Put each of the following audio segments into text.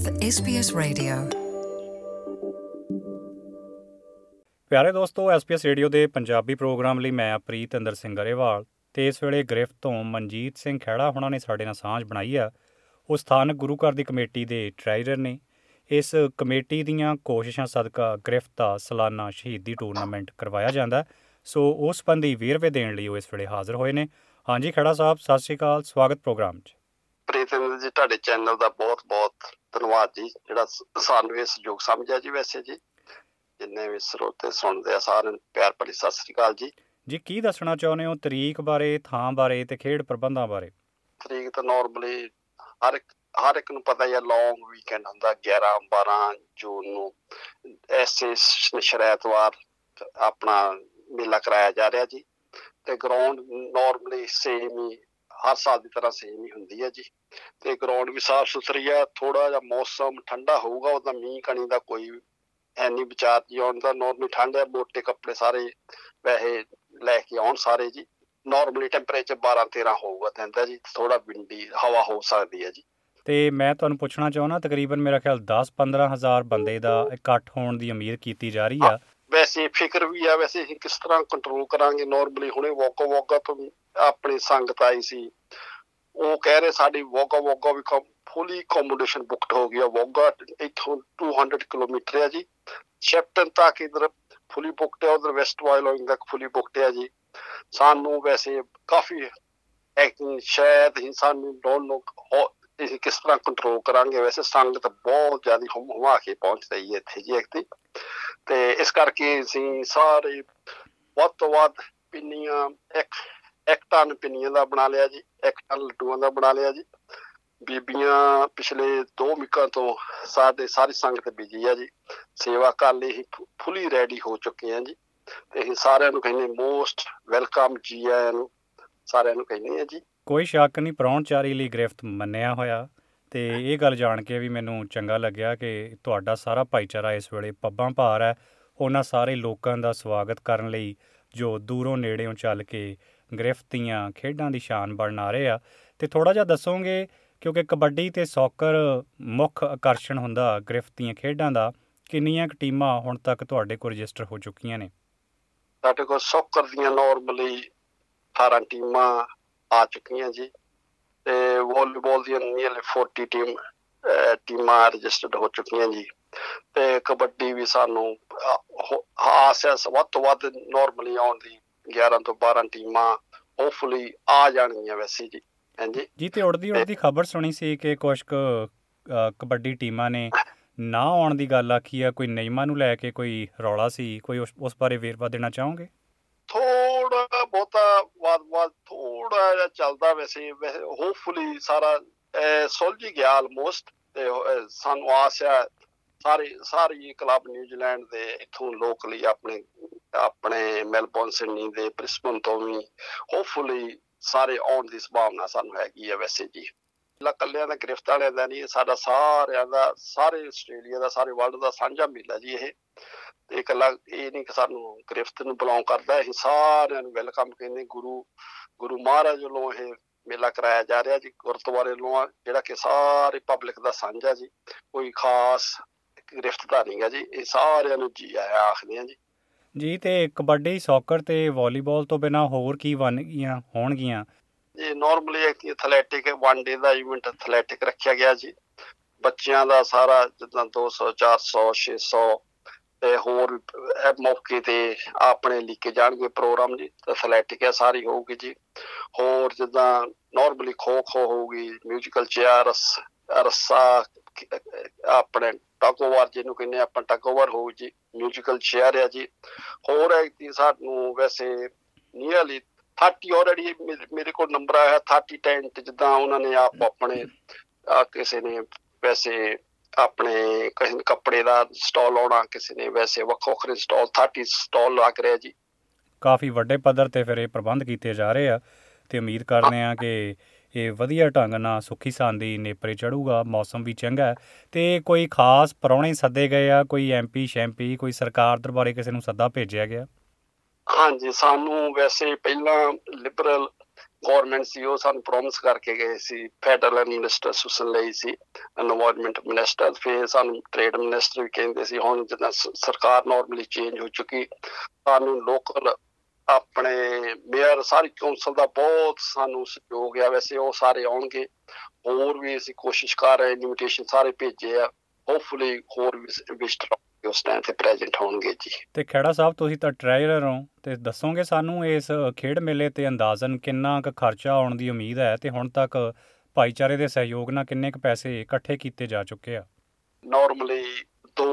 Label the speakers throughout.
Speaker 1: with SBS Radio.
Speaker 2: ਪਿਆਰੇ ਦੋਸਤੋ SBS radio ਦੇ ਪੰਜਾਬੀ ਪ੍ਰੋਗਰਾਮ ਲਈ ਮੈਂ ਪ੍ਰੀਤ ਅੰਦਰ ਸਿੰਘ ਗਰੇਵਾਲ ਤੇ ਇਸ ਵੇਲੇ ਗ੍ਰਿਫਤ ਤੋਂ ਮਨਜੀਤ ਸਿੰਘ ਖਹਿੜਾ ਹੁਣਾਂ ਨੇ ਸਾਡੇ ਨਾਲ ਸਾਂਝ ਬਣਾਈ ਆ। ਉਹ ਸਥਾਨਕ ਗੁਰੂ ਘਰ ਦੀ ਕਮੇਟੀ ਦੇ ਟ੍ਰੈਜਰਰ ਨੇ। ਇਸ ਕਮੇਟੀ ਦੀਆਂ ਕੋਸ਼ਿਸ਼ਾਂ ਸਦਕਾ ਗ੍ਰਿਫਤ ਦਾ ਸਾਲਾਨਾ ਸ਼ਹੀਦੀ ਟੂਰਨਾਮੈਂਟ ਕਰਵਾਇਆ ਜਾਂਦਾ ਸੋ ਉਸ ਸੰਬੰਧੀ ਵੇਰਵੇ ਦੇਣ ਲਈ ਉਹ ਇਸ ਵੇਲੇ ਹਾਜ਼ਰ ਹੋਏ ਨੇ। ਹਾਂਜੀ ਖਹਿੜਾ ਸਾਹਿਬ, ਸਤਿ ਸ਼੍ਰੀ ਅਕਾਲ, ਸਵਾਗਤ ਪ੍ਰੋਗਰਾਮ 'ਚ।
Speaker 3: ਪ੍ਰੀਤਮ ਜੀ ਤੁਹਾਡੇ ਚੈਨਲ ਦਾ ਬਹੁਤ-ਬਹੁਤ ਧੰਨਵਾਦ ਜੀ ਜਿਹੜਾ ਸਾਨੂੰ ਇਹ ਸਹਿਯੋਗ ਸਮਝਿਆ ਜੀ ਵੈਸੇ ਜੀ। ਜਿੰਨੇ ਵੀ ਸਰੋਤੇ ਸੁਣਦੇ ਆ ਸਾਰਿਆਂ ਨੂੰ ਪਿਆਰ ਭਰੀ ਸਤਿ ਸ੍ਰੀ ਅਕਾਲ ਜੀ।
Speaker 2: ਜੀ ਕੀ ਦੱਸਣਾ ਚਾਹੁੰਦੇ ਹੋ ਤਰੀਕ ਬਾਰੇ ਥਾਂ ਬਾਰੇ ਤੇ ਖੇਡ ਪ੍ਰਬੰਧਾਂ ਬਾਰੇ?
Speaker 3: ਤਰੀਕ ਤਾਂ ਨਾਰਮਲੀ ਹਰ ਇੱਕ ਹਰ ਇੱਕ ਨੂੰ ਪਤਾ ਹੀ ਲੌਂਗ ਵੀਕਐਂਡ ਹੁੰਦਾ 11 12 ਜੂਨ ਨੂੰ। ਐਸੇ ਸ਼ਰੈਤਵਾਰ ਆਪਣਾ ਮੇਲਾ ਕਰਾਇਆ ਜਾ ਰਿਹਾ ਜੀ। ਤੇ ਗਰਾਊਂਡ ਨਾਰਮਲੀ ਸੇਮ ਹੀ ਹਰ ਸਾਲ ਦੀ ਤਰ੍ਹਾਂ ਸੇਮ ਹੀ ਹੁੰਦੀ ਹੈ ਜੀ। ਤੇ ਗਰਾਊਂਡ ਵੀ ਸਾਫ਼ ਸੁਥਰੀ ਆ ਥੋੜਾ ਜਿਹਾ ਮੌਸਮ ਠੰਡਾ ਹੋਊਗਾ, ਉਹਦਾ ਮੀਂਹ ਕਣੀ ਦਾ ਕੋਈ ਐਨੀ ਵਿਚਾਰ ਨਹੀਂ ਆਉਣ ਦਾ ਨਾਰਮਲੀ ਠੰਡ ਹੈ, ਮੋਟੇ ਕੱਪੜੇ ਸਾਰੇ ਵੈਸੇ ਲੈ ਕੇ ਆਉਣ ਸਾਰੇ ਜੀ। ਨਾਰਮਲੀ ਟੈਂਪਰੇਚਰ 12 13 ਹੋਊਗਾ ਕਹਿੰਦਾ ਜੀ ਥੋੜਾ ਵਿੰਡੀ ਹਵਾ ਹੋ ਸਕਦੀ ਹੈ ਜੀ।
Speaker 2: ਤੇ ਮੈਂ ਤੁਹਾਨੂੰ ਪੁੱਛਣਾ ਚਾਹੁੰਦਾ, ਤਕਰੀਬਨ ਮੇਰਾ ਖਿਆਲ 10-15 ਹਜ਼ਾਰ ਬੰਦੇ ਦਾ ਇਕੱਠ ਹੋਣ ਦੀ ਉਮੀਦ ਕੀਤੀ ਜਾ ਰਹੀ ਆ।
Speaker 3: ਵੈਸੇ ਫਿਕਰ ਵੀ ਆ, ਵੈਸੇ ਅਸੀਂ ਕਿਸ ਤਰ੍ਹਾਂ ਕੰਟਰੋਲ ਕਰਾਂਗੇ? ਨਾਰਮਲੀ ਹੁਣੇ ਵੋਕਾ ਵੋਕਾ ਤੋਂ ਆਪਣੀ ਸੰਗਤ ਆਈ ਸੀ। ਉਹ ਕਹਿ ਰਹੇ ਸਾਡੀ ਵੋਕਾ ਵੋਕਾ ਵੀ ਫੁੱਲੀ ਅਕੋਮੋਡੇਸ਼ਨ ਬੁੱਕਡ ਹੋ ਗਿਆ ਵੋਗਾ ਇੱਥੋਂ 200 ਕਿਲੋਮੀਟਰ ਹੈ ਜੀ। ਸ਼ੈਪਟਨ ਤੱਕ ਇਧਰ ਫੁੱਲੀ ਬੁੱਕਡ ਹੈ ਉਧਰ ਵੈਸਟ ਵਾਇਲੋਇੰਗ ਤੱਕ ਫੁੱਲੀ ਬੁੱਕਡ ਹੈ ਜੀ। ਸਾਨੂੰ ਵੈਸੇ ਕਾਫੀ ਐਕਟਿੰਗ ਸ਼ਾਇਦ ਹੀ ਸਾਨੂੰ ਡੋਂਟ ਨੋ ਅਸੀਂ ਕਿਸ ਤਰ੍ਹਾਂ ਕੰਟਰੋਲ ਕਰਾਂਗੇ? ਵੈਸੇ ਸੰਗਤ ਬਹੁਤ ਜ਼ਿਆਦਾ ਹੁਮ ਕੇ ਪਹੁੰਚ ਰਹੀ ਹੈ ਇੱਥੇ ਜੀ ਐਕਟੀ ਤੇ ਇਸ ਕਰਕੇ ਅਸੀਂ ਸਾਰੇ ਵੱਧ ਤੋਂ ਵੱਧ ਪਿੰਨੀਆਂ, ਇੱਕ ਇੱਕ ਟਨ ਪਿੰਨੀਆਂ ਦਾ ਬਣਾ ਲਿਆ ਜੀ, ਇੱਕ ਟਨ ਲੱਡੂਆਂ ਦਾ ਬਣਾ ਲਿਆ ਜੀ। ਬੀਬੀਆਂ ਪਿਛਲੇ 2 ਮਿਕਾਂ ਤੋਂ ਸਾਡੇ ਸਾਰੀ ਸੰਗਤ ਬਿਜ਼ੀ ਆ ਜੀ। ਸੇਵਾ ਕਰਨ ਲਈ ਹੀ ਫੁੱਲੀ ਰੈਡੀ ਹੋ ਚੁੱਕੇ ਆ ਜੀ। ਤੇ ਅਸੀਂ ਸਾਰਿਆਂ ਨੂੰ ਕਹਿੰਦੇ ਮੋਸਟ ਵੈਲਕਮ ਜੀ ਆਇਆਂ ਨੂੰ, ਸਾਰਿਆਂ ਨੂੰ ਕਹਿੰਦੇ ਆ ਜੀ।
Speaker 2: ਕੋਈ ਸ਼ੱਕ ਨਹੀਂ, ਪ੍ਰਾਹੁਣਚਾਰੀ ਲਈ ਗ੍ਰਿਫਤ ਮੰਨਿਆ ਹੋਇਆ। ਤੇ ਇਹ ਗੱਲ ਜਾਣ ਕੇ ਵੀ ਮੈਨੂੰ ਚੰਗਾ ਲੱਗਿਆ ਕਿ ਤੁਹਾਡਾ ਸਾਰਾ ਭਾਈਚਾਰਾ ਇਸ ਵੇਲੇ ਪੱਬਾਂ ਭਾਰ ਹੈ। ਉਹਨਾਂ ਸਾਰੇ ਲੋਕਾਂ ਦਾ ਸਵਾਗਤ ਕਰਨ ਲਈ ਜੋ ਦੂਰੋਂ ਨੇੜਿਓਂ ਚੱਲ ਕੇ ਗ੍ਰਿਫਤ ਦੀਆਂ ਖੇਡਾਂ ਦੀ ਸ਼ਾਨ ਬਣਨ ਆ ਰਹੇ ਆ। ਤੇ ਥੋੜਾ ਜਿਹਾ ਦੱਸੋਗੇ, ਕਿਉਂਕਿ ਕਬੱਡੀ ਤੇ ਸੌਕਰ ਮੁੱਖ ਆਕਰਸ਼ਣ ਹੁੰਦਾ ਗ੍ਰਿਫਤ ਦੀਆਂ ਖੇਡਾਂ ਦਾ, ਕਿੰਨੀਆਂ ਕੁ ਟੀਮਾਂ ਹੁਣ ਤੱਕ ਤੁਹਾਡੇ ਕੋਲ ਰਜਿਸਟਰ ਹੋ ਚੁੱਕੀਆਂ ਨੇ?
Speaker 3: ਸਾਡੇ ਕੋਲ ਸੌਕਰ ਦੀਆਂ ਨਾਰਮਲੀ 18 ਟੀਮਾਂ ਆ ਚੁੱਕੀਆਂ ਜੀ। ਤੇ ਵਾਲੀਬਾਲ ਦੀਆਂ ਨੀਅਰਲੀ 40 ਟੀਮ ਟੀਮਾਂ ਰਜਿਸਟਰਡ ਹੋ ਚੁੱਕੀਆਂ ਜੀ। ਤੇ ਕਬੱਡੀ ਵੀ ਸਾਨੂੰ ਆਸਿਆ ਵੱਧ ਤੋਂ ਵੱਧ ਨਾਰਮਲੀ ਆਉਣ ਦੀ 11 ਤੋਂ 12 ਟੀਮਾਂ ਹੋਪਫੁਲੀ ਆ ਜਾਣਗੀਆਂ ਵੈਸੇ ਜੀ। ਹਾਂਜੀ।
Speaker 2: ਜੀ ਤੇ ਉੜਦੀ ਉੜਦੀ ਖਬਰ ਸੁਣੀ ਸੀ ਕਿ ਕੁਝ ਕਬੱਡੀ ਟੀਮਾਂ ਨੇ ਨਾ ਆਉਣ ਦੀ ਗੱਲ ਆਖੀ ਆ। ਕੋਈ ਨਿਯਮਾਂ ਨੂੰ ਲੈ ਕੇ ਕੋਈ ਰੌਲਾ ਸੀ? ਕੋਈ ਉਸ ਬਾਰੇ ਵੇਰਵਾ ਦੇਣਾ ਚਾਹੋਗੇ?
Speaker 3: ਬਹੁਤਾ ਵਾਦ-ਵਾਦ ਥੋੜਾ ਜਿਹਾ ਚੱਲਦਾ ਵੈਸੇ ਹੋਪਫੁਲੀ ਸਾਰਾ ਅਹ, ਸੁਲਝ ਹੀ ਗਿਆ ਆਲਮੋਸਟ ਤੇ ਅਹ, ਸਾਨੂੰ ਆਸ ਹੈ ਸਾਰੇ ਸਾਰੇ ਕਲੱਬ ਨਿਊਜ਼ੀਲੈਂਡ ਦੇ ਇਥੋਂ ਲੋਕਲੀ ਆਪਣੇ ਆਪਣੇ ਮੈਲਬੌਰਨ ਸਿਡਨੀ ਦੇ ਬ੍ਰਿਸਬਨ ਤੋਂ ਵੀ ਹੋਪਫੁਲੀ ਸਾਰੇ ਆਉਣ ਦੀ ਸੰਭਾਵਨਾ ਸਾਨੂੰ ਹੈਗੀ ਹੈ ਵੈਸੇ ਜੀ। ਲਾ ਕੱਲਿਆਂ ਦਾ ਗ੍ਰਿਫਤ ਵਾਲਿਆਂ ਦਾ ਨਹੀਂ ਇਹ ਸਾਡਾ ਸਾਰਿਆਂ ਦਾ ਸਾਰੇ ਆਸਟ੍ਰੇਲੀਆ ਦਾ ਸਾਰੇ ਵਰਲਡ ਦਾ ਸਾਂਝਾ ਮੇਲਾ ਜੀ ਇਹ। ਤੇ ਇਕੱਲਾ ਇਹ ਨਹੀਂ ਕਿ ਸਾਨੂੰ ਗ੍ਰਿਫਤ ਨੂੰ ਬਿਲੋਂਗ ਕਰਦਾ ਅਸੀਂ ਸਾਰਿਆਂ ਨੂੰ ਵੈਲਕਮ ਕਹਿੰਦੇ ਗੁਰੂ ਗੁਰੂ ਮਹਾਰਾਜ ਵੱਲੋਂ ਇਹ ਮੇਲਾ ਕਰਾਇਆ ਜਾ ਰਿਹਾ ਜੀ ਗੁਰਦੁਆਰੇ ਵੱਲੋਂ ਆ, ਜਿਹੜਾ ਕਿ ਸਾਰੇ ਪਬਲਿਕ ਦਾ ਸਾਂਝਾ ਜੀ ਕੋਈ ਖਾਸ ਗ੍ਰਿਫਤਦਾਰ ਨਹੀਂ ਗਾ ਜੀ ਇਹ ਸਾਰਿਆਂ ਨੂੰ ਜੀ ਆਇਆ ਆਖਦੇ ਆ ਜੀ।
Speaker 2: ਜੀ ਤੇ ਕਬੱਡੀ ਸੌਕਰ ਤੇ ਵਾਲੀਬਾਲ ਤੋਂ ਬਿਨਾ ਹੋਰ ਕੀ ਬਣਗੀਆਂ ਹੋਣਗੀਆਂ?
Speaker 3: ਇਹ ਨਾਰਮਲੀ ਇੱਕ ਐਥਲੈਟਿਕ ਵਨ ਡੇ ਦਾ ਇਵੈਂਟ ਐਥਲੈਟਿਕ ਰੱਖਿਆ ਗਿਆ ਜੀ। ਬੱਚਿਆਂ ਦਾ ਸਾਰਾ ਜਿੱਦਾਂ 200 400 600 ਤੇ ਹੋਰ ਇਹ ਮੌਕੇ ਤੇ ਆਪਣੇ ਲਿਖੇ ਜਾਣਗੇ ਪ੍ਰੋਗਰਾਮ ਜੀ। ਐਥਲੈਟਿਕ ਹੈ, ਸਾਰੀ ਹੋਊਗੀ ਜੀ। ਹੋਰ ਜਿੱਦਾਂ ਨਾਰਮਲੀ ਖੋ ਖੋ ਹੋਊਗੀ ਮਿਊਜ਼ੀਕਲ ਚੇਅਰ ਰੱਸਾ ਆਪਣੇ ਟਾਕੋਵਰ ਜਿਹਨੂੰ ਕਹਿੰਦੇ ਆਪਾਂ ਟਾਕੋਵਰ ਹੋਊ ਜੀ। ਮਿਊਜ਼ੀਕਲ ਚੇਅਰ ਹੈ ਜੀ। ਹੋਰ ਹੈ ਕਿ ਸਾਨੂੰ ਵੈਸੇ ਨੀਅਰਲੀ 30 ਆਲਰੇਡੀ ਮੇਰੇ ਕੋਲ ਨੰਬਰ ਆਇਆ 30 ਟੈਂਟ ਜਿੱਦਾਂ ਉਹਨਾਂ ਨੇ ਆਪ ਆਪਣੇ ਕਿਸੇ ਨੇ ਵੈਸੇ ਆਪਣੇ ਕੱਪੜੇ ਦਾ ਸਟਾਲ ਲਾਉਣਾ ਕਿਸੇ ਨੇ ਵੈਸੇ ਵੱਖੋ ਵੱਖਰੇ ਸਟਾਲ 30 ਸਟਾਲ ਲੱਗ ਰਿਹਾ ਜੀ।
Speaker 2: ਕਾਫੀ ਵੱਡੇ ਪੱਧਰ ਤੇ ਫਿਰ ਇਹ ਪ੍ਰਬੰਧ ਕੀਤੇ ਜਾ ਰਹੇ ਆ ਤੇ ਉਮੀਦ ਕਰਦੇ ਆ ਕਿ ਇਹ ਵਧੀਆ ਢੰਗ ਨਾਲ ਸੁੱਖੀ ਸਾਂਦੀ ਨੇਪਰੇ ਚੜੂਗਾ ਮੌਸਮ ਵੀ ਚੰਗਾ ਹੈ ਤੇ ਕੋਈ ਖਾਸ ਪਰੌਣੇ ਸੱਦੇ ਗਏ ਆ ਕੋਈ ਐਮਪੀ ਸ਼ੈਂਪੀ ਕੋਈ ਸਰਕਾਰ ਦਰਬਾਰੇ ਕਿਸੇ ਨੂੰ ਸੱਦਾ ਭੇਜਿਆ ਗਿਆ?
Speaker 3: ਹਾਂਜੀ, ਸਾਨੂੰ ਵੈਸੇ ਪਹਿਲਾਂ ਲਿਬਰਲ ਗਵਰਨਮੈਂਟ ਸੀ, ਉਹ ਸਾਨੂੰ ਪ੍ਰੋਮਿਸ ਕਰਕੇ ਗਏ ਸੀ ਫੈਡਰਲ ਮਿਨਿਸਟਰ ਸੁਸਨ ਲਈ ਸੀ এনवायरमेंट ਮਿਨਿਸਟਰ ਫਿਰ ਸਾਨੂੰ ਟ੍ਰੇਡ ਮਿਨਿਸਟਰ ਵੀ ਕਹਿੰਦੇ ਸੀ, ਹੁਣ ਜਦੋਂ ਸਰਕਾਰ ਨਾਰਮਲੀ ਚੇਂਜ ਹੋ ਚੁੱਕੀ, ਸਾਨੂੰ ਲੋਕਲ ਆਪਣੇ ਮੇਅਰ ਸਾਰੀ ਕੌਂਸਲ ਦਾ ਬਹੁਤ ਸਾਨੂੰ ਸਹਿਯੋਗ ਆ, ਵੈਸੇ ਉਹ ਸਾਰੇ ਆਉਣਗੇ, ਹੋਰ ਵੀ ਅਸੀਂ ਕੋਸ਼ਿਸ਼ ਕਰ ਰਹੇ ਇਨਵੀਟੇਸ਼ਨ ਸਾਰੇ ਭੇਜੇ ਆ ਹੋਪਫੁਲੀ ਹੋਰ ਵਿਜ਼ਟਰ ਉਸ ਟਾਈਮ ਤੇ ਪ੍ਰੈਜ਼ੈਂਟ ਹੋਣਗੇ ਜੀ।
Speaker 2: ਤੇ ਖੇੜਾ ਸਾਹਿਬ ਤੁਸੀਂ ਤਾਂ ਟ੍ਰੈਜਰਰ ਹੋ ਤੇ ਦੱਸੋਗੇ ਸਾਨੂੰ ਇਸ ਖੇਡ ਮੇਲੇ ਤੇ ਅੰਦਾਜ਼ਨ ਕਿੰਨਾ ਕੁ ਖਰਚਾ ਆਉਣ ਦੀ ਉਮੀਦ ਹੈ ਤੇ ਹੁਣ ਤੱਕ ਭਾਈਚਾਰੇ ਦੇ ਸਹਿਯੋਗ ਨਾਲ ਕਿੰਨੇ ਕੁ ਪੈਸੇ ਇਕੱਠੇ ਕੀਤੇ ਜਾ ਚੁੱਕੇ ਆ?
Speaker 3: ਨਾਰਮਲੀ 2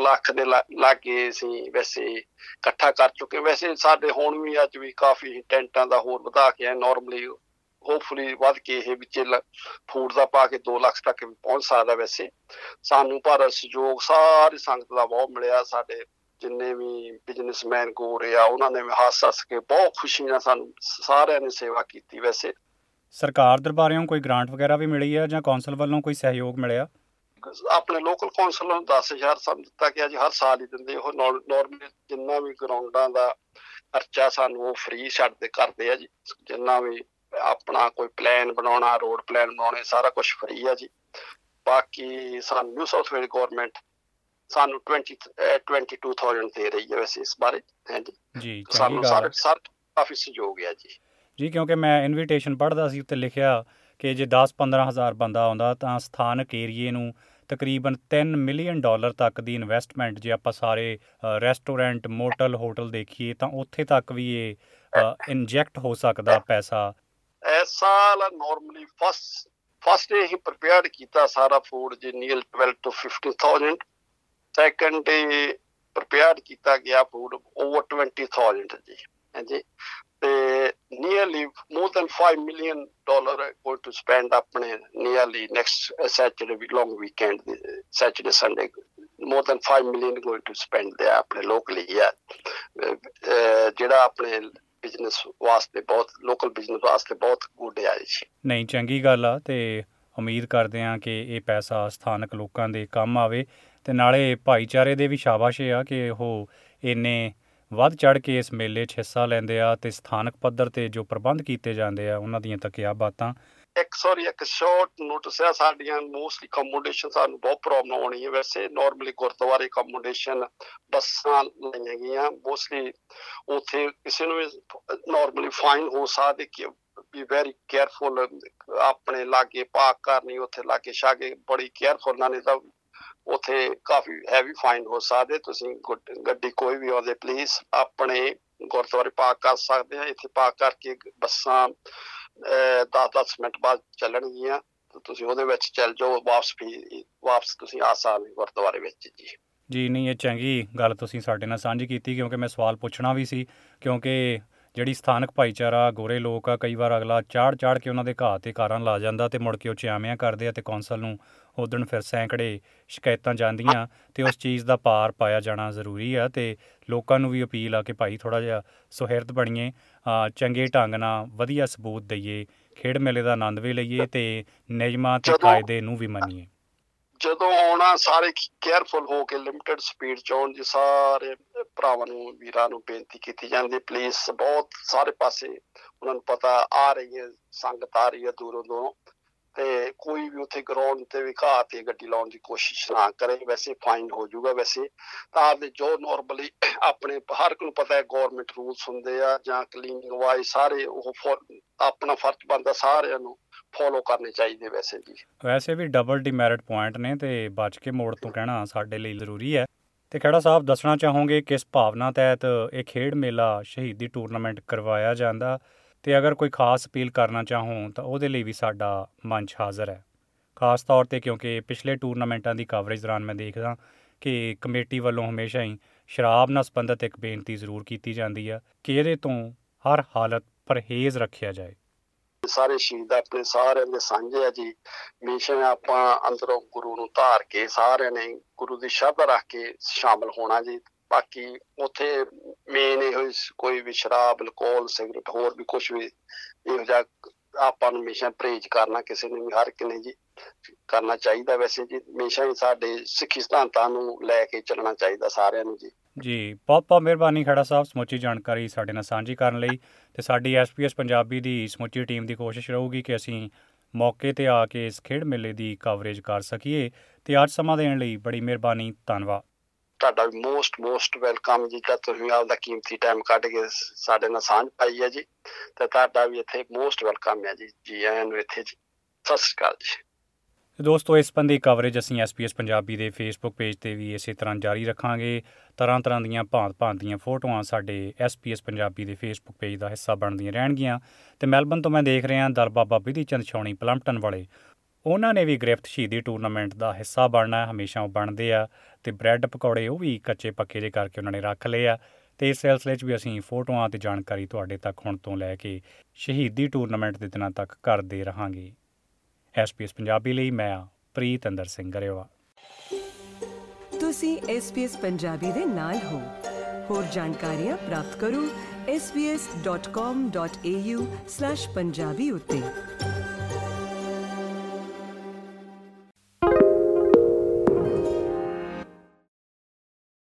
Speaker 3: ਲੱਖ ਦੇ ਲਾਗੇ ਅਸੀਂ ਵੈਸੇ ਇਕੱਠਾ ਕਰ ਚੁੱਕੇ। ਵੈਸੇ ਸਾਡੇ ਹੁਣ ਵੀ ਅੱਜ ਵੀ ਕਾਫੀ ਟੈਂਟਾਂ ਦਾ ਹੋਰ ਵਧਾ ਕੇ ਆ ਨਾਰਮਲੀ ਹੋਪਫੁਲੀ ਵੱਧ ਕੇ ਇਹ ਵਿੱਚ ਫੂਡ ਦਾ ਪਾ ਕੇ 2 ਲੱਖ ਤੱਕ ਪਹੁੰਚ ਸਕਦਾ ਵੈਸੇ। ਸਾਨੂੰ ਪਰ ਸਹਿਯੋਗ ਸਾਰੀ ਸੰਗਤ ਦਾ ਬਹੁਤ ਮਿਲਿਆ ਸਾਡੇ ਜਿੰਨੇ ਵੀ ਬਿਜ਼ਨਸਮੈਨ ਕੋ ਰਿਹਾ ਉਹਨਾਂ ਨੇ ਹੱਸ ਹੱਸ ਕੇ ਬਹੁਤ ਖੁਸ਼ੀ ਨਾਲ ਸਾਨੂੰ ਸਾਰਿਆਂ ਨੇ ਸੇਵਾ ਕੀਤੀ ਵੈਸੇ।
Speaker 2: ਸਰਕਾਰ ਦਰਬਾਰਿਓਂ ਕੋਈ ਗ੍ਰਾਂਟ ਵਗੈਰਾ ਵੀ ਮਿਲੀ ਹੈ ਜਾਂ ਕੌਂਸਲ ਵੱਲੋਂ ਕੋਈ ਸਹਿਯੋਗ ਮਿਲਿਆ?
Speaker 3: ਆਪਣੇ ਲੋਕਲ ਕੌਂਸਲ ਨੂੰ 10000 ਸਾਨੂੰ ਦਿੱਤਾ ਗਿਆ ਜੀ ਹਰ ਸਾਲ ਹੀ ਦਿੰਦੇ ਉਹ ਨਾਰਮਲੀ ਜਿੰਨਾ ਵੀ ਗਰਾਊਂਡਾਂ ਦਾ ਖਰਚਾ ਸਾਨੂੰ ਉਹ ਫ੍ਰੀ ਛੱਡਦੇ ਕਰਦੇ ਆ ਜੀ। ਜਿੰਨਾ ਵੀ ਆਪਣਾ ਕੋਈ ਪਲਾਨ ਬਣਾਉਣਾ ਰੋਡ ਪਲਾਨ ਬਣਾਉਣੇ ਸਾਰਾ ਕੁਝ ਫ੍ਰੀ ਆ ਜੀ। ਬਾਕੀ ਸਾਨੂੰ ਨਿਊ ਸਾਊਥ ਵੇਲ ਗਵਰਨਮੈਂਟ ਸਾਨੂੰ 20 ਅਹ 22000 ਦੇ ਰਹੀ ਹੈ ਵੈਸੇ ਇਸ ਬਾਰੇ ਹਾਂਜੀ
Speaker 2: ਜੀ।
Speaker 3: ਸਾਨੂੰ ਸਾਰੇ ਸਾਰੇ ਕਾਫੀ ਸਹਿਯੋਗ ਹੈ ਜੀ।
Speaker 2: ਜੀ ਕਿਉਂਕਿ ਮੈਂ ਇਨਵੀਟੇਸ਼ਨ ਪੜ੍ਹਦਾ ਸੀ ਉੱਤੇ ਲਿਖਿਆ ਕਿ ਜੇ 10-15 ਹਜ਼ਾਰ ਬੰਦਾ ਆਉਂਦਾ ਤਾਂ ਸਥਾਨਕ ਏਰੀਏ ਨੂੰ ਤਕਰੀਬਨ 3 ਮਿਲੀਅਨ ਡਾਲਰ ਤੱਕ ਦੀ ਇਨਵੈਸਟਮੈਂਟ ਜੇ ਆਪਾਂ ਸਾਰੇ ਰੈਸਟੋਰੈਂਟ ਮੋਟਲ ਹੋਟਲ ਦੇਖੀਏ ਤਾਂ ਉੱਥੇ ਤੱਕ ਵੀ ਇਹ ਇੰਜੈਕਟ ਹੋ ਸਕਦਾ ਪੈਸਾ
Speaker 3: ਸਾਲ ਨਾਰਮਲੀ ਫਸਟ ਫਸਟ ਡੇ ਹੀ ਪ੍ਰਿਪੇਅਰਡ ਕੀਤਾ ਸਾਰਾ ਫੂਡ ਜੀ ਨੀਅਰ 12 ਤੋਂ 15000 ਸੈਕੰਡ ਡੇ ਪ੍ਰਿਪੇਅਰਡ ਕੀਤਾ ਗਿਆ ਫੂਡ ਓਵਰ 20000 ਜੀ, ਹਾਂਜੀ। ਤੇ nearly more than 5 million dollar going to spend ਆਪਣੇ nearly next Saturday we long weekend Saturday Sunday more than 5 million going to spend ਦੇ ਆਪਣੇ ਲੋਕਲੀ ਯਾ ਜਿਹੜਾ ਆਪਣੇ ਬਿਜ਼ਨਸ ਵਾਸਤੇ ਬਹੁਤ ਲੋਕਲ ਬਿਜ਼ਨਸ ਵਾਸਤੇ ਬਹੁਤ ਗੁੱਡ ਹੈ ਜੀ
Speaker 2: ਨਹੀਂ, ਚੰਗੀ ਗੱਲ ਆ ਤੇ ਉਮੀਦ ਕਰਦੇ ਹਾਂ ਕਿ ਇਹ ਪੈਸਾ ਸਥਾਨਕ ਲੋਕਾਂ ਦੇ ਕੰਮ ਆਵੇ ਤੇ ਨਾਲੇ ਭਾਈਚਾਰੇ ਦੇ ਵੀ ਸ਼ਾਬਾਸ਼ ਆ ਕਿ ਉਹ ਇੰਨੇ ਵੱਧ ਚੜ ਕੇ ਇਸ ਮੇਲੇ 'ਚ ਹਿੱਸਾ ਲੈਂਦੇ ਆ ਤੇ ਸਥਾਨਕ ਪੱਧਰ ਤੇ ਜੋ ਪ੍ਰਬੰਧ ਕੀਤੇ ਜਾਂਦੇ ਆ, ਉਹਨਾਂ ਦੀਆਂ ਤੱਕਿਆ ਬਾਤਾਂ
Speaker 3: ਇੱਕ ਸੌਰੀ ਇੱਕ ਸ਼ਾਰਟ ਨੋਟਿਸ ਹੈ ਸਾਡੀਆਂ ਮੋਸਟਲੀ ਅਕੋਮੋਡੇਸ਼ਨ ਸਾਨੂੰ ਬਹੁਤ ਪ੍ਰੋਬਲਮ ਆਉਣੀ ਹੈ ਵੈਸੇ। ਨਾਰਮਲੀ ਗੁਰਦੁਆਰੇ ਅਕੋਮੋਡੇਸ਼ਨ ਬੱਸਾਂ ਲਈਆਂ ਗਈਆਂ ਮੋਸਟਲੀ ਉੱਥੇ ਕਿਸੇ ਨੂੰ ਵੀ ਨਾਰਮਲੀ ਫਾਈਨ ਹੋ ਸਕਦੇ ਕਿ ਬੀ ਵੈਰੀ ਕੇਅਰਫੁਲ ਆਪਣੇ ਲਾਗੇ ਪਾਰਕ ਕਰਨੀ, ਉੱਥੇ ਲਾਗੇ ਛਾਗੇ ਬੜੀ ਕੇਅਰਫੁਲ ਨਾਲ, ਨਹੀਂ ਤਾਂ ਉੱਥੇ ਕਾਫੀ ਹੈਵੀ ਫਾਈਨ ਹੋ ਸਕਦੇ। ਤੁਸੀਂ ਗੁੱਡ- ਗੱਡੀ ਕੋਈ ਵੀ ਆਉਂਦੇ ਪਲੀਜ਼ ਆਪਣੇ ਗੁਰਦੁਆਰੇ ਪਾਰਕ ਕਰ ਸਕਦੇ ਆ। ਇੱਥੇ ਪਾਰਕ ਕਰਕੇ ਬੱਸਾਂ 10-10 ਮਿੰਟ ਬਾਅਦ ਚੱਲਣਗੀਆਂ, ਤੇ ਤੁਸੀਂ ਉਹਦੇ ਵਿੱਚ ਚੱਲ ਜਾਓ, ਵਾਪਸ ਵੀ, ਵਾਪਸ ਤੁਸੀਂ ਆ ਸਕਦੇ ਹੋ ਗੁਰਦੁਆਰੇ ਵਿੱਚ ਜੀ।
Speaker 2: ਜੀ, ਨਹੀਂ, ਇਹ ਚੰਗੀ ਗੱਲ ਤੁਸੀਂ ਸਾਡੇ ਨਾਲ ਸਾਂਝੀ ਕੀਤੀ, ਕਿਉਂਕਿ ਮੈਂ ਸਵਾਲ ਪੁੱਛਣਾ ਵੀ ਸੀ, ਕਿਉਂਕਿ ਜਿਹੜੀ ਸਥਾਨਕ ਭਾਈਚਾਰਾ ਗੋਰੇ ਲੋਕ ਆ ਕਈ ਵਾਰ ਅਗਲਾ ਚਾੜ ਚਾੜ ਕੇ ਉਹਨਾਂ ਦੇ ਘਾਹ ਤੇ ਕਾਰਾਂ ਲਾ ਜਾਂਦਾ ਤੇ ਮੁੜ ਕੇ ਉਹ ਚਿਆਮਿਆਂ ਕਰਦੇ ਆ ਤੇ ਕੌਂਸਲ ਨੂੰ ਉਦਣ ਫਿਰ ਸੈਂਕੜੇ ਸ਼ਿਕਾਇਤਾਂ ਜਾਂਦੀਆਂ ਤੇ ਉਸ ਚੀਜ਼ ਦਾ ਪਾਰ ਪਾਇਆ ਜਾਣਾ ਜ਼ਰੂਰੀ ਆ ਤੇ ਲੋਕਾਂ ਨੂੰ ਵੀ ਅਪੀਲ ਆ ਕਿ ਭਾਈ ਥੋੜਾ ਜਿਹਾ ਸੁਹਿਰਦ ਬਣੀਏ ਚੰਗੇ ਢੰਗ ਨਾਲ ਵਧੀਆ ਸਬੂਤ ਦਈਏ ਖੇਡ ਮੇਲੇ ਦਾ ਆਨੰਦ ਵੀ ਲਈਏ ਤੇ ਨਿਯਮਾਂ ਤੇ ਕਾਇਦੇ ਨੂੰ ਵੀ ਮੰਨੀਏ।
Speaker 3: ਜਦੋਂ ਆਉਣਾ, ਸਾਰੇ ਕੇਅਰਫੁਲ ਹੋ ਕੇ ਲਿਮਟਿਡ ਸਪੀਡ ਚ ਆਉਣ ਜੀ, ਸਾਰੇ ਭਰਾਵਾਂ ਨੂੰ, ਵੀਰਾਂ ਨੂੰ ਬੇਨਤੀ ਕੀਤੀ ਜਾਂਦੀ ਪਲੀਜ਼ ਬਹੁਤ ਸਾਰੇ ਪਾਸੇ ਉਹਨਾਂ ਨੂੰ ਪਤਾ ਆ ਰਹੀ ਹੈ, ਸੰਗਤ ਆ ਰਹੀ ਹੈ ਦੂਰੋਂ ਦੂਰੋਂ। ਤੇ ਕੋਈ ਵੀ ਉੱਥੇ ਗਰਾਊਂਡ ਤੇ ਵੀ ਘਾਹ ਤੇ ਗੱਡੀ ਲਾਉਣ ਦੀ ਕੋਸ਼ਿਸ਼ ਨਾ ਕਰੇ, ਵੈਸੇ ਫਾਈਨ ਹੋ ਜਾਊਗਾ ਵੈਸੇ। ਤਾਂ ਆਪਦੇ ਜੋ ਨਾਰਮਲੀ ਆਪਣੇ ਹਰ ਇੱਕ ਨੂੰ ਪਤਾ ਹੈ ਗਵਰਨਮੈਂਟ ਰੂਲਸ ਹੁੰਦੇ ਆ ਜਾਂ ਕਲੀਨਿੰਗ ਵਾਈਜ਼ ਸਾਰੇ ਉਹ ਫੋ- ਆਪਣਾ ਫਰਜ਼ ਬਣਦਾ ਸਾਰਿਆਂ ਨੂੰ ਫੋਲੋ ਕਰਨੇ ਚਾਹੀਦੇ ਵੈਸੇ ਜੀ
Speaker 2: ਵੈਸੇ ਵੀ ਡਬਲ ਡਿਮੈਰਿਟ ਪੁਆਇੰਟ ਨੇ ਤੇ ਬਚ ਕੇ ਮੋੜ ਤੋਂ ਕਹਿਣਾ ਸਾਡੇ ਲਈ ਜ਼ਰੂਰੀ ਹੈ। ਤੇ ਖੇੜਾ ਸਾਹਿਬ, ਦੱਸਣਾ ਚਾਹੋਗੇ ਕਿਸ ਭਾਵਨਾ ਤਹਿਤ ਇਹ ਖੇਡ ਮੇਲਾ ਸ਼ਹੀਦੀ ਟੂਰਨਾਮੈਂਟ ਕਰਵਾਇਆ ਜਾਂਦਾ? ਤੇ ਅਗਰ ਕੋਈ ਖਾਸ ਅਪੀਲ ਕਰਨਾ ਚਾਹੋ ਤਾਂ ਉਹਦੇ ਲਈ ਵੀ ਸਾਡਾ ਮੰਚ ਹਾਜ਼ਰ ਹੈ। ਖਾਸ ਤੌਰ ਤੇ ਕਿਉਂਕਿ ਪਿਛਲੇ ਟੂਰਨਾਮੈਂਟਾਂ ਦੀ ਕਵਰੇਜ ਦੌਰਾਨ ਮੈਂ ਦੇਖਦਾ ਕਿ ਕਮੇਟੀ ਵੱਲੋਂ ਹਮੇਸ਼ਾ ਹੀ ਸ਼ਰਾਬ ਨਾਲ ਸੰਬੰਧਿਤ ਇੱਕ ਬੇਨਤੀ ਜ਼ਰੂਰ ਕੀਤੀ ਜਾਂਦੀ ਆ ਕਿ ਇਹਦੇ ਤੋਂ ਹਰ ਹਾਲਤ ਪਰਹੇਜ਼ ਰੱਖਿਆ ਜਾਏ।
Speaker 3: ਸਾਰੇ ਸ਼ਹੀਦ ਆਪਣੇ, ਸਾਰਿਆਂ ਦੇ ਸਾਂਝੇ ਆ ਜੀ। ਹਮੇਸ਼ਾ ਆਪਾਂ ਅੰਦਰੋਂ ਗੁਰੂ ਨੂੰ ਧਾਰ ਕੇ ਸਾਰਿਆਂ ਨੇ ਗੁਰੂ ਦੀ ਸ਼ਰਧਾ ਰੱਖ ਕੇ ਸ਼ਾਮਲ ਹੋਣਾ ਜੀ। ਬਾਕੀ ਉੱਥੇ ਮੇਨ ਇਹੋ ਹੀ ਸ- ਕੋਈ ਵੀ ਸ਼ਰਾਬ ਅਲਕੋਹਲ ਸਿਗਰਟ ਹੋਰ ਵੀ ਕੁਝ ਵੀ ਇਹੋ ਜਿਹਾ ਆਪਾਂ ਨੂੰ ਹਮੇਸ਼ਾ ਪਰਹੇਜ਼ ਕਰਨਾ ਕਿਸੇ ਨੇ ਵੀ, ਹਰ ਇੱਕ ਨੇ ਜੀ ਕਰਨਾ ਚਾਹੀਦਾ ਵੈਸੇ ਜੀ, ਹਮੇਸ਼ਾ ਹੀ ਸਾਡੇ ਸਿੱਖੀ ਸਿਧਾਂਤਾਂ ਨੂੰ ਲੈ ਕੇ ਚੱਲਣਾ ਚਾਹੀਦਾ ਸਾਰਿਆਂ ਨੂੰ ਜੀ।
Speaker 2: ਜੀ, ਬਹੁਤ ਬਹੁਤ ਮਿਹਰਬਾਨੀ ਖੜਾ ਸਾਹਿਬ ਸਮੁੱਚੀ ਜਾਣਕਾਰੀ ਸਾਡੇ ਨਾਲ ਸਾਂਝੀ ਕਰਨ ਲਈ ਤੇ ਸਾਡੀ ਐਸਪੀਐਸ ਪੰਜਾਬੀ ਦੀ ਸਮੁੱਚੀ ਟੀਮ ਦੀ ਕੋਸ਼ਿਸ਼ ਰਹੂਗੀ ਕਿ ਅਸੀਂ ਮੌਕੇ ਤੇ ਆ ਕੇ ਇਸ ਖੇਡ ਮੇਲੇ ਦੀ ਕਵਰੇਜ ਕਰ ਸਕੀਏ ਤੇ ਅੱਜ ਸਮਾਂ ਦੇਣ ਲਈ ਬੜੀ ਮਿਹਰਬਾਨੀ, ਧੰਨਵਾਦ।
Speaker 3: ਤੁਹਾਡਾ ਵੀ ਮੋਸਟ ਮੋਸਟ ਵੈਲਕਮ ਜੀ ਕਿ ਤੁਸੀਂ ਆਪਦਾ ਕੀਮਤੀ ਟਾਈਮ ਕੱਢ ਕੇ ਸਾਡੇ ਨਾਲ ਸਾਂਝ ਪਾਈ ਹੈ ਜੀ। ਤੇ ਤੁਹਾਡਾ ਵੀ ਇੱਥੇ ਮੋਸਟ ਵੈਲਕਮ ਹੈ ਜੀ ਜੀ ਆਇਆਂ ਨੂੰ ਇੱਥੇ ਜੀ। ਸਤਿ ਸ਼੍ਰੀ ਅਕਾਲ ਜੀ।
Speaker 2: ਤੇ ਦੋਸਤੋ, ਇਸ ਸੰਬੰਧੀ ਕਵਰੇਜ ਅਸੀਂ ਐਸਪੀਐਸ ਪੰਜਾਬੀ ਦੇ ਫੇਸਬੁੱਕ ਪੇਜ ਤੇ ਵੀ ਇਸੇ ਤਰ੍ਹਾਂ ਜਾਰੀ ਰੱਖਾਂਗੇ। ਤਰ੍ਹਾਂ ਤਰ੍ਹਾਂ ਦੀਆਂ ਭਾਂਤ-ਭਾਂਤ ਦੀਆਂ ਫੋਟੋਆਂ ਸਾਡੇ ਐਸਪੀਐਸ ਪੰਜਾਬੀ ਦੇ ਫੇਸਬੁੱਕ ਪੇਜ ਦਾ ਹਿੱਸਾ ਬਣਦੀਆਂ ਰਹਿਣਗੀਆਂ। ਤੇ ਮੈਲਬਨ ਤੋਂ ਮੈਂ ਦੇਖ ਰਿਹਾ ਦਰ ਬਾਬਾ ਬਿਧੀ ਚੰਦ ਛਾਉਣੀ, ਪਲੰਪਟਨ ਵਾਲੇ। ਉਹਨਾਂ ਨੇ ਵੀ ਗ੍ਰਿਫਤ ਸ਼ਹੀਦੀ ਟੂਰਨਾਮੈਂਟ ਦਾ ਹਿੱਸਾ ਬਣਨਾ ਹੈ ਹਮੇਸ਼ਾ ਉਹ ਬਣਦੇ ਆ ਤੇ ਬ੍ਰੈਡ ਪਕੌੜੇ ਉਹ ਵੀ ਕੱਚੇ ਪੱਕੇ ਜੇ ਕਰਕੇ ਉਹਨਾਂ ਨੇ ਰੱਖ ਲਏ ਆ ਤੇ ਇਸ ਸਿਲਸਿਲੇ 'ਚ ਵੀ ਅਸੀਂ ਫੋਟੋਆਂ ਤੇ ਜਾਣਕਾਰੀ ਤੁਹਾਡੇ ਤੱਕ ਹੁਣ ਤੋਂ ਲੈ ਕੇ ਸ਼ਹੀਦੀ ਟੂਰਨਾਮੈਂਟ ਦੇ ਦਿਨਾਂ ਤੱਕ ਕਰਦੇ ਰਹਾਂਗੇ। ਐਸਪੀਐਸ ਪੰਜਾਬੀ ਲਈ ਮੈਂ ਆ ਪ੍ਰੀਤ ਅੰਦਰ ਸਿੰਘ ਗਰੇਵਾ
Speaker 1: ਤੁਸੀਂ SBS ਪੰਜਾਬੀ ਦੇ ਨਾਲ ਹੋ। ਹੋਰ ਜਾਣਕਾਰੀਆਂ ਪ੍ਰਾਪਤ ਕਰੋ sbs.com.au/punjabi ਉੱਤੇ।